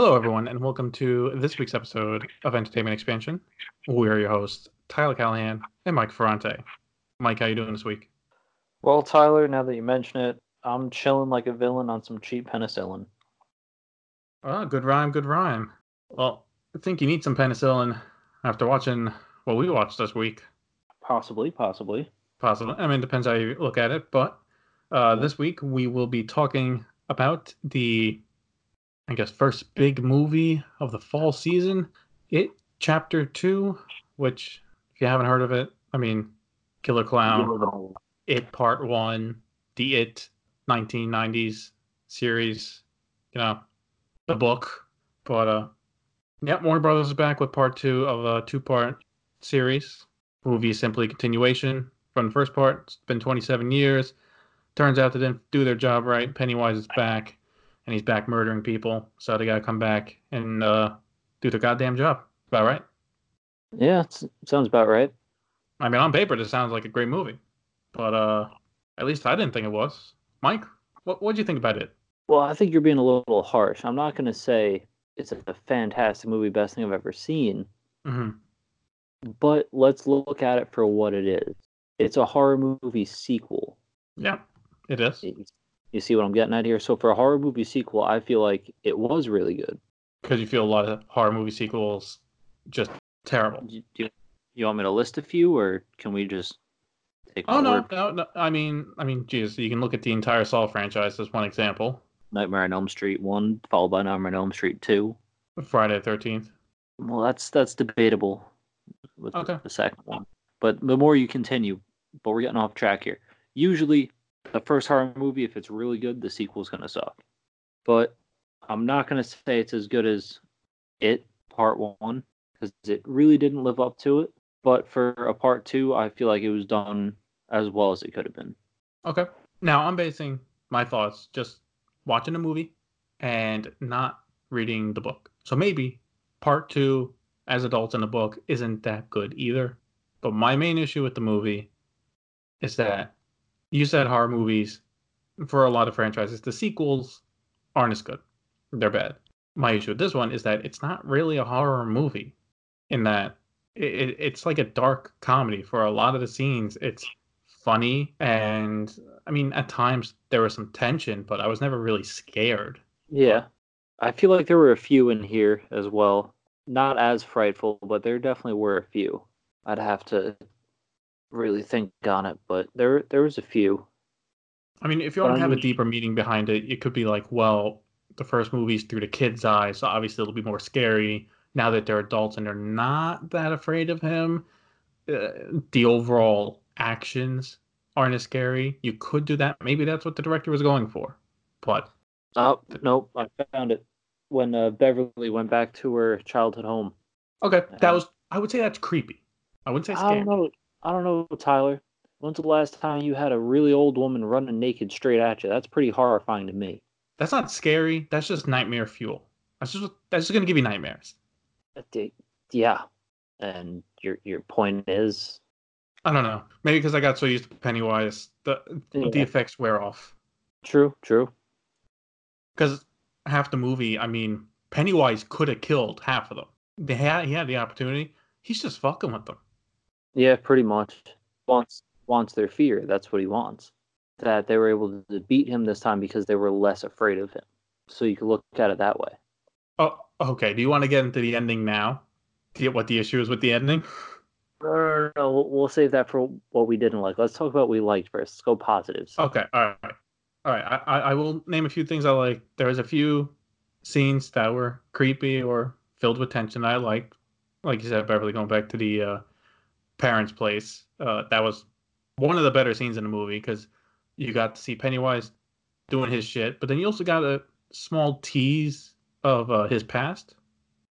Hello, everyone, and welcome to this week's episode of Entertainment Expansion. We are your hosts, Tyler Callahan and Mike Ferrante. Mike, how are you doing this week? Well, Tyler, now that you mention it, I'm chilling like a villain on some cheap penicillin. Oh, good rhyme, good rhyme. Well, I think you need some penicillin after watching what we watched this week. Possibly, possibly. Possibly. I mean, it depends how you look at it. But uh, this week we will be talking about the, I guess, first big movie of the fall season, It Chapter 2, which, if you haven't heard of it, I mean, Killer Clown, It Part 1, the It 1990s series, you know, the book. But, uh, yeah, Warner Brothers is back with part two of a two part series. Movie simply a continuation from the first part. It's been 27 years. Turns out they didn't do their job right. Pennywise is back, and he's back murdering people. So they gotta come back and uh, do their goddamn job. About right? Yeah, sounds about right. I mean, on paper, this sounds like a great movie, but uh, at least I didn't think it was. Mike, what what do you think about it? Well, I think you're being a little harsh. I'm not gonna say it's a fantastic movie, best thing I've ever seen. Mm-hmm. But let's look at it for what it is. It's a horror movie sequel. Yeah, it is. You see what I'm getting at here? So for a horror movie sequel, I feel like it was really good. Because you feel a lot of horror movie sequels just terrible. Do you, you want me to list a few, or can we just take? Oh no, no, no, I mean, I mean, geez, you can look at the entire Saw franchise as one example. Nightmare on Elm Street one, followed by Nightmare on Elm Street two. Friday the Thirteenth. Well, that's that's debatable with okay. the, the second one. But the more you continue, but we're getting off track here. Usually, the first horror movie, if it's really good, the sequel's gonna suck. But I'm not gonna say it's as good as it Part One because it really didn't live up to it. But for a Part Two, I feel like it was done as well as it could have been. Okay. Now I'm basing my thoughts just watching a movie and not reading the book. So maybe part two, as adults in the book, isn't that good either. But my main issue with the movie is that you said horror movies for a lot of franchises, the sequels aren't as good. They're bad. My issue with this one is that it's not really a horror movie in that it, it's like a dark comedy for a lot of the scenes. It's funny and I mean at times there was some tension, but I was never really scared. Yeah. I feel like there were a few in here as well. Not as frightful, but there definitely were a few. I'd have to really think on it, but there there was a few. I mean, if you want to have a deeper meaning behind it, it could be like, well, the first movie's through the kid's eyes, so obviously it'll be more scary. Now that they're adults and they're not that afraid of him, uh, the overall actions aren't as scary. You could do that. Maybe that's what the director was going for. But oh nope, I found it when uh, Beverly went back to her childhood home. Okay, that was. I would say that's creepy. I wouldn't say scary. I don't know. I don't know, Tyler. When's the last time you had a really old woman running naked straight at you? That's pretty horrifying to me. That's not scary. That's just nightmare fuel. That's just that's just gonna give you nightmares. Yeah, and your your point is I don't know. Maybe because I got so used to Pennywise, the yeah. the effects wear off. True, true. Because half the movie, I mean, Pennywise could have killed half of them. They had he had the opportunity. He's just fucking with them. Yeah, pretty much. Wants wants their fear. That's what he wants. That they were able to beat him this time because they were less afraid of him. So you can look at it that way. Oh, okay. Do you want to get into the ending now? To get what the issue is with the ending? No, no, no, we'll save that for what we didn't like. Let's talk about what we liked first. Let's go positives. Okay, all right, all right. I, I will name a few things I like. There was a few scenes that were creepy or filled with tension I liked. Like you said, Beverly going back to the uh, parents' place. Uh, that was one of the better scenes in the movie because you got to see Pennywise doing his shit, but then you also got a small tease of uh, his past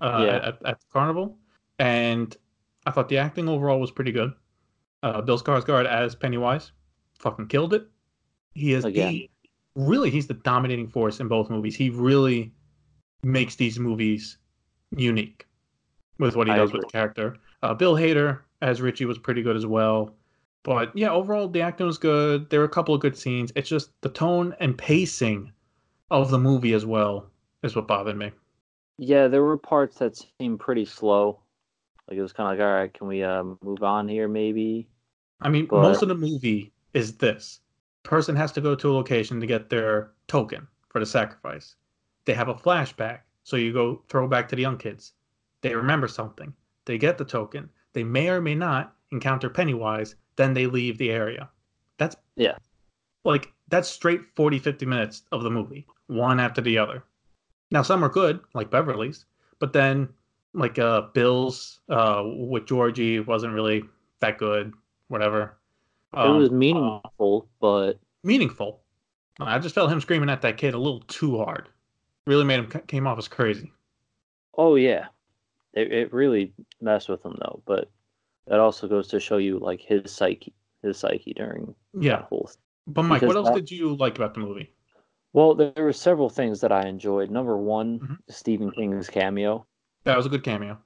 uh, yeah. at, at the carnival, and I thought the acting overall was pretty good. Uh, Bill Skarsgård as Pennywise, fucking killed it. He is Again. the really he's the dominating force in both movies. He really makes these movies unique with what he I does agree. with the character. Uh, Bill Hader as Richie was pretty good as well. But yeah, overall the acting was good. There were a couple of good scenes. It's just the tone and pacing of the movie as well is what bothered me. Yeah, there were parts that seemed pretty slow. Like it was kind of like, all right, can we uh, move on here, maybe? I mean, but... most of the movie is this: person has to go to a location to get their token for the sacrifice. They have a flashback, so you go throw back to the young kids. They remember something. They get the token. They may or may not encounter Pennywise. Then they leave the area. That's yeah. Like that's straight 40, 50 minutes of the movie, one after the other. Now some are good, like Beverly's, but then like uh Bill's uh with Georgie wasn't really that good. Whatever. Um, it was meaningful, uh, but meaningful. I just felt him screaming at that kid a little too hard. Really made him came off as crazy. Oh yeah, it it really messed with him though. But that also goes to show you like his psyche, his psyche during yeah. whole. But Mike, because what else that, did you like about the movie? Well, there there were several things that I enjoyed. Number one, mm-hmm. Stephen King's cameo. That was a good cameo.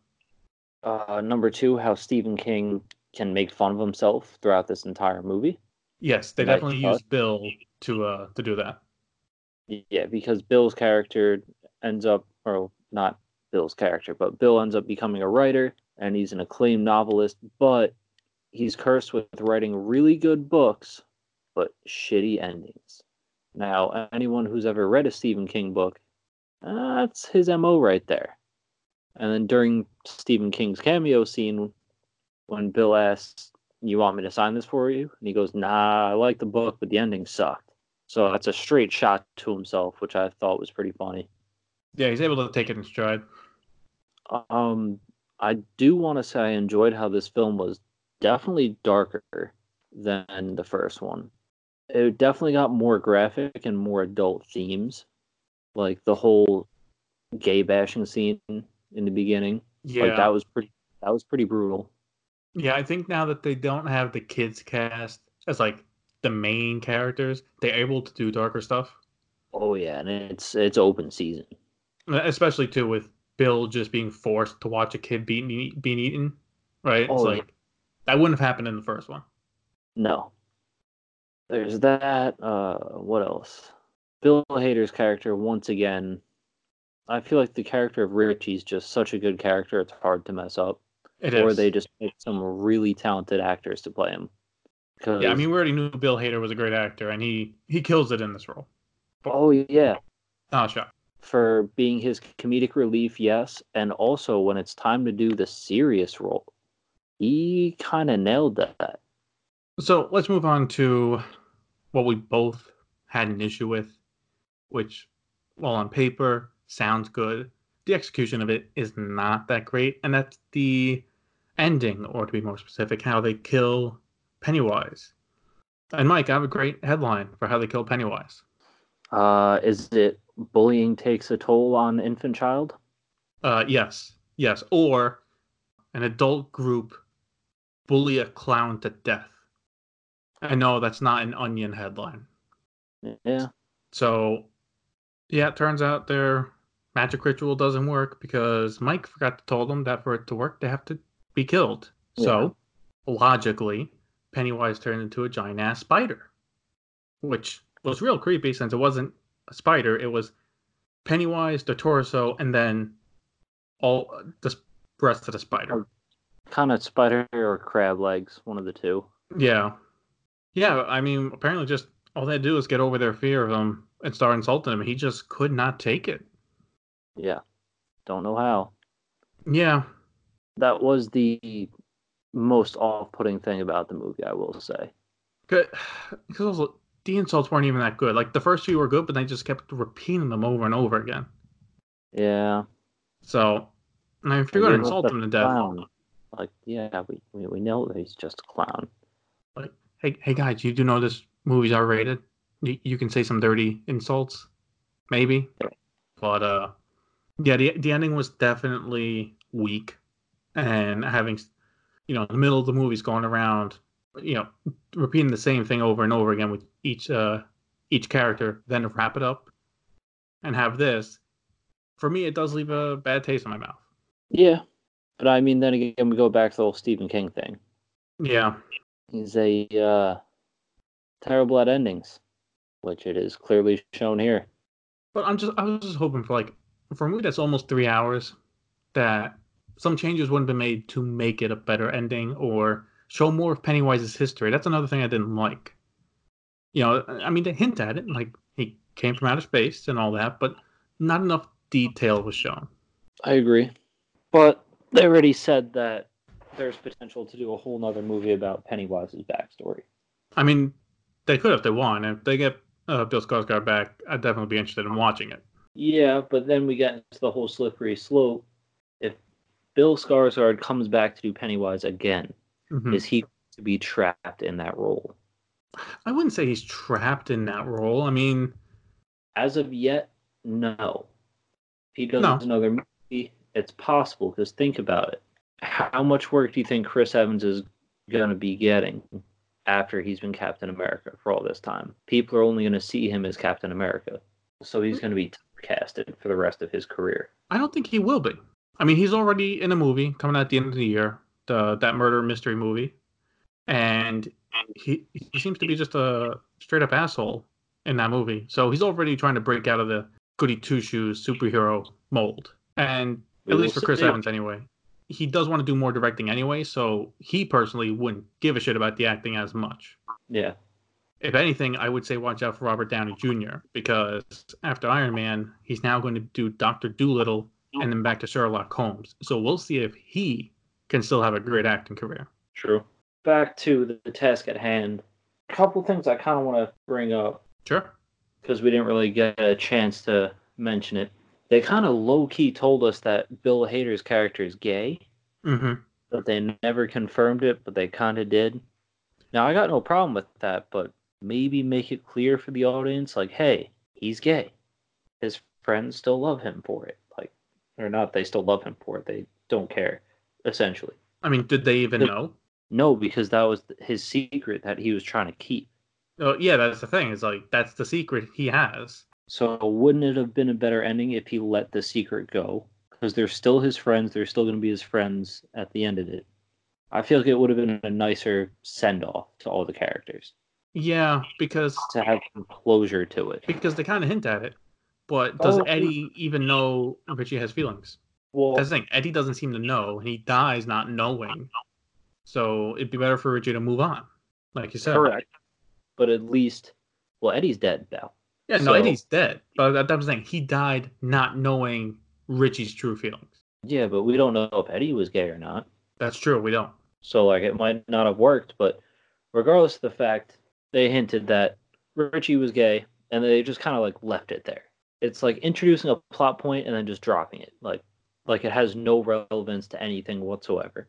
Uh, number two, how Stephen King can make fun of himself throughout this entire movie. Yes, they definitely used Bill to uh to do that. Yeah, because Bill's character ends up, or not Bill's character, but Bill ends up becoming a writer, and he's an acclaimed novelist. But he's cursed with writing really good books, but shitty endings. Now, anyone who's ever read a Stephen King book, that's his MO right there. And then during Stephen King's cameo scene, when Bill asks, You want me to sign this for you? And he goes, Nah, I like the book, but the ending sucked. So that's a straight shot to himself, which I thought was pretty funny. Yeah, he's able to take it in stride. Um, I do want to say I enjoyed how this film was definitely darker than the first one it definitely got more graphic and more adult themes, like the whole gay bashing scene in the beginning. Yeah, like that was pretty. That was pretty brutal. Yeah, I think now that they don't have the kids cast as like the main characters, they're able to do darker stuff. Oh yeah, and it's it's open season. Especially too with Bill just being forced to watch a kid being being eaten, right? Oh, it's like yeah. that wouldn't have happened in the first one. No, there's that. Uh, what else? Bill Hader's character once again. I feel like the character of Richie's just such a good character. It's hard to mess up. It or is. they just pick some really talented actors to play him. Yeah, I mean, we already knew Bill Hader was a great actor, and he he kills it in this role. Oh yeah, not a shot for being his comedic relief, yes, and also when it's time to do the serious role, he kind of nailed that. So let's move on to what we both had an issue with, which, while on paper sounds good, the execution of it is not that great, and that's the ending, or to be more specific, how they kill Pennywise. And Mike, I have a great headline for how they kill Pennywise. Uh, is it bullying takes a toll on infant child? Uh, yes, yes, or an adult group bully a clown to death. I know that's not an onion headline. Yeah. So, yeah, it turns out their magic ritual doesn't work because Mike forgot to tell them that for it to work, they have to be killed. Yeah. So, logically, Pennywise turned into a giant ass spider, which was real creepy since it wasn't spider. It was Pennywise, the torso, and then all the rest of the spider. Oh, kind of spider or crab legs, one of the two. Yeah. Yeah, I mean, apparently, just all they do is get over their fear of him and start insulting him. He just could not take it. Yeah, don't know how. Yeah, that was the most off-putting thing about the movie, I will say. Because the insults weren't even that good. Like the first few were good, but they just kept repeating them over and over again. Yeah. So, I mean, if you're going to insult him to death, like, yeah, we, we we know that he's just a clown. Like, hey, hey guys, you do know this movie's R rated? You, you can say some dirty insults, maybe. But uh, yeah, the the ending was definitely weak, and having, you know, in the middle of the movie's going around, you know, repeating the same thing over and over again with each uh each character, then wrap it up, and have this. For me, it does leave a bad taste in my mouth. Yeah, but I mean, then again, we go back to the whole Stephen King thing. Yeah, He's a uh, terrible at endings, which it is clearly shown here. But I'm just I was just hoping for like for a movie that's almost three hours, that some changes wouldn't have been made to make it a better ending or show more of Pennywise's history. That's another thing I didn't like. You know, I mean, they hint at it, like he came from outer space and all that, but not enough detail was shown. I agree. But they already said that there's potential to do a whole nother movie about Pennywise's backstory. I mean, they could if they want. If they get uh, Bill Skarsgård back, I'd definitely be interested in watching it. Yeah, but then we get into the whole slippery slope. If Bill Skarsgård comes back to do Pennywise again, mm-hmm. is he to be trapped in that role? I wouldn't say he's trapped in that role. I mean, as of yet, no. He does no. another movie, it's possible. Because think about it: how much work do you think Chris Evans is going to be getting after he's been Captain America for all this time? People are only going to see him as Captain America, so he's going to be casted for the rest of his career. I don't think he will be. I mean, he's already in a movie coming out at the end of the year, the that murder mystery movie, and he he seems to be just a straight up asshole in that movie. So he's already trying to break out of the goody two shoes superhero mold. And at least for Chris Evans anyway. He does want to do more directing anyway, so he personally wouldn't give a shit about the acting as much. Yeah. If anything, I would say watch out for Robert Downey Jr. because after Iron Man, he's now going to do Doctor Dolittle and then back to Sherlock Holmes. So we'll see if he can still have a great acting career. True back to the, task at hand, a couple things I kind of want to bring up. Sure. Because we didn't really get a chance to mention it. They kind of low key told us that Bill Hader's character is gay. Mm-hmm. But they never confirmed it, but they kind of did. Now, I got no problem with that, but maybe make it clear for the audience like, hey, he's gay. His friends still love him for it. Like, or not, they still love him for it. They don't care, essentially. I mean, did they even the, know? No, because that was his secret that he was trying to keep. Oh yeah, that's the thing. It's like that's the secret he has. So wouldn't it have been a better ending if he let the secret go? Because they're still his friends. They're still going to be his friends at the end of it. I feel like it would have been a nicer send off to all the characters. Yeah, because to have closure to it. Because they kind of hint at it, but does oh, Eddie even know Richie has feelings? Well, that's the thing. Eddie doesn't seem to know, and he dies not knowing so it'd be better for Richie to move on, like you said. Correct. But at least, well, Eddie's dead now. Yeah, so, no, Eddie's dead. But was saying he died not knowing Richie's true feelings. Yeah, but we don't know if Eddie was gay or not. That's true. We don't. So like it might not have worked, but regardless of the fact, they hinted that Richie was gay, and they just kind of like left it there. It's like introducing a plot point and then just dropping it, like like it has no relevance to anything whatsoever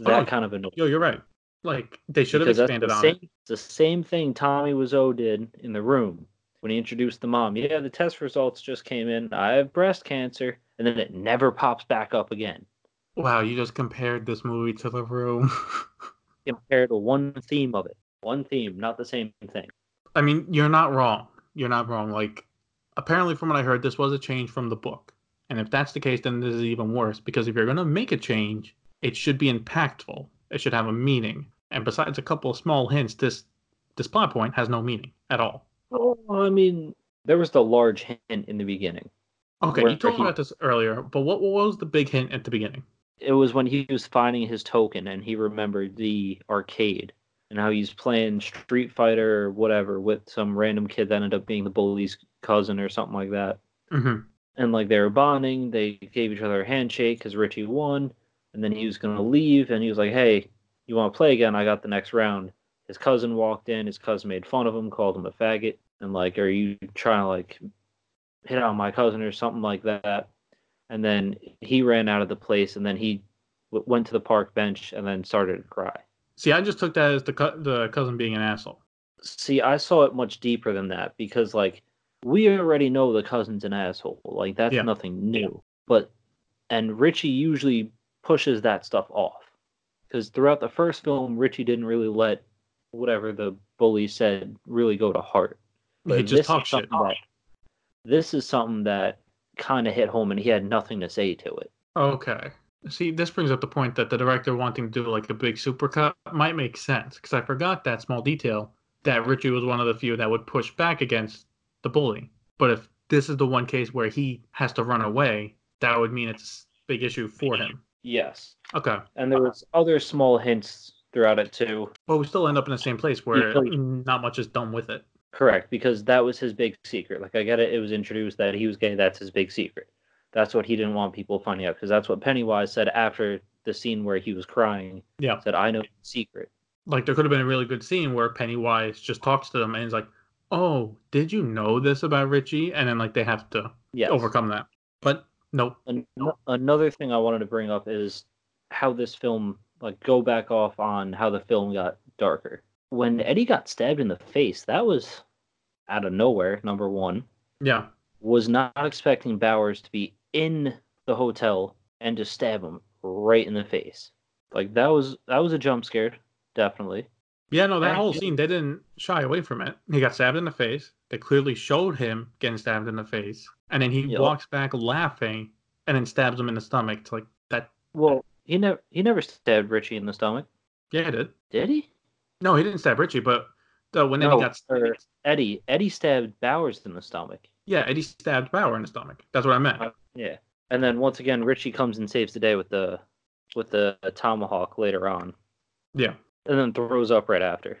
that oh, kind of annoying. Yo, you're right. Like they should have expanded on same, it. It's the same thing Tommy Wiseau did in the room when he introduced the mom. Yeah, the test results just came in. I have breast cancer, and then it never pops back up again. Wow, you just compared this movie to The Room. compared to one theme of it. One theme, not the same thing. I mean, you're not wrong. You're not wrong. Like, apparently, from what I heard, this was a change from the book. And if that's the case, then this is even worse because if you're going to make a change, it should be impactful. It should have a meaning. And besides a couple of small hints, this this plot point has no meaning at all. Well, I mean, there was the large hint in the beginning. Okay, you talked he, about this earlier, but what, what was the big hint at the beginning? It was when he was finding his token and he remembered the arcade and how he's playing Street Fighter or whatever with some random kid that ended up being the bully's cousin or something like that. Mm-hmm. And like they were bonding, they gave each other a handshake because Richie won and then he was going to leave and he was like hey you want to play again? I got the next round. His cousin walked in his cousin made fun of him called him a faggot and like are you trying to like hit on my cousin or something like that? And then he ran out of the place and then he w- went to the park bench and then started to cry. See i just took that as the, co- the cousin being an asshole. See i saw it much deeper than that because like we already know the cousin's an asshole. Like that's yeah. nothing new. But and richie usually pushes that stuff off. Because throughout the first film, Richie didn't really let whatever the bully said really go to heart. But he just talked shit. That, this is something that kind of hit home, and he had nothing to say to it. Okay. See, this brings up the point that the director wanting to do like a big supercut might make sense because I forgot that small detail that Richie was one of the few that would push back against the bully. But if this is the one case where he has to run away, that would mean it's a big issue for him. Yes. Okay. And there was other small hints throughout it too. But we still end up in the same place where not much is done with it. Correct, because that was his big secret. Like I get it, it was introduced that he was gay. That's his big secret. That's what he didn't want people finding out because that's what Pennywise said after the scene where he was crying. Yeah. Said, "I know the secret." Like there could have been a really good scene where Pennywise just talks to them and he's like, "Oh, did you know this about Richie?" And then like they have to yes. overcome that. But nope. An- another thing I wanted to bring up is how this film like go back off on how the film got darker when Eddie got stabbed in the face, that was out of nowhere. Number one. Yeah. Was not expecting Bowers to be in the hotel and to stab him right in the face. Like that was that was a jump scare, definitely. Yeah, no, that whole scene they didn't shy away from it. He got stabbed in the face. They clearly showed him getting stabbed in the face, and then he yep. walks back laughing, and then stabs him in the stomach. It's like that. Well, he never he never stabbed Richie in the stomach. Yeah, he did. Did he? No, he didn't stab Richie, but uh, when no, Eddie got stabbed, Eddie, Eddie stabbed Bowers in the stomach. Yeah, Eddie stabbed Bauer in the stomach. That's what I meant. Uh, yeah, and then once again, Richie comes and saves the day with the with the tomahawk later on. Yeah, and then throws up right after.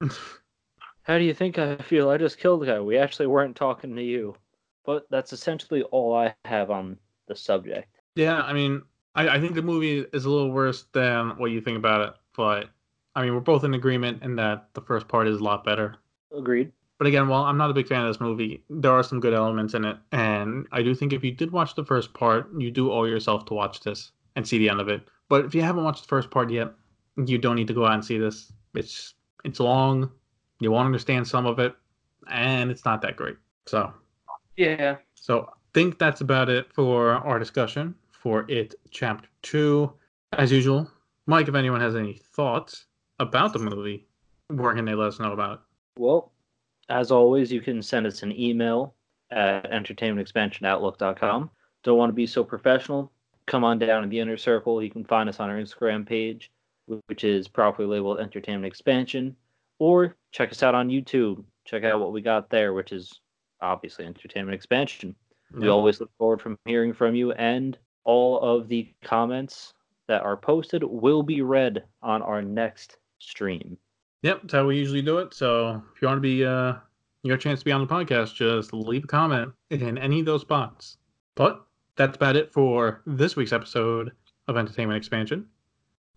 How do you think I feel? I just killed the guy. We actually weren't talking to you. But that's essentially all I have on the subject. Yeah, I mean, I, I think the movie is a little worse than what you think about it, but I mean, we're both in agreement in that the first part is a lot better. Agreed. But again, while I'm not a big fan of this movie, there are some good elements in it, and I do think if you did watch the first part, you do owe yourself to watch this and see the end of it. But if you haven't watched the first part yet, you don't need to go out and see this. It's it's long. You won't understand some of it, and it's not that great. So yeah. So I think that's about it for our discussion for it chapter two. As usual, Mike, if anyone has any thoughts, about the movie, where can they let us know about it? Well, as always, you can send us an email at entertainmentexpansionoutlook.com. Don't want to be so professional? Come on down in the inner circle. You can find us on our Instagram page, which is properly labeled Entertainment Expansion, or check us out on YouTube. Check out what we got there, which is obviously Entertainment Expansion. We always look forward from hearing from you, and all of the comments that are posted will be read on our next stream. Yep, that's how we usually do it. So if you want to be uh your chance to be on the podcast, just leave a comment in any of those spots. But that's about it for this week's episode of Entertainment Expansion.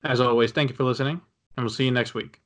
As always, thank you for listening, and we'll see you next week.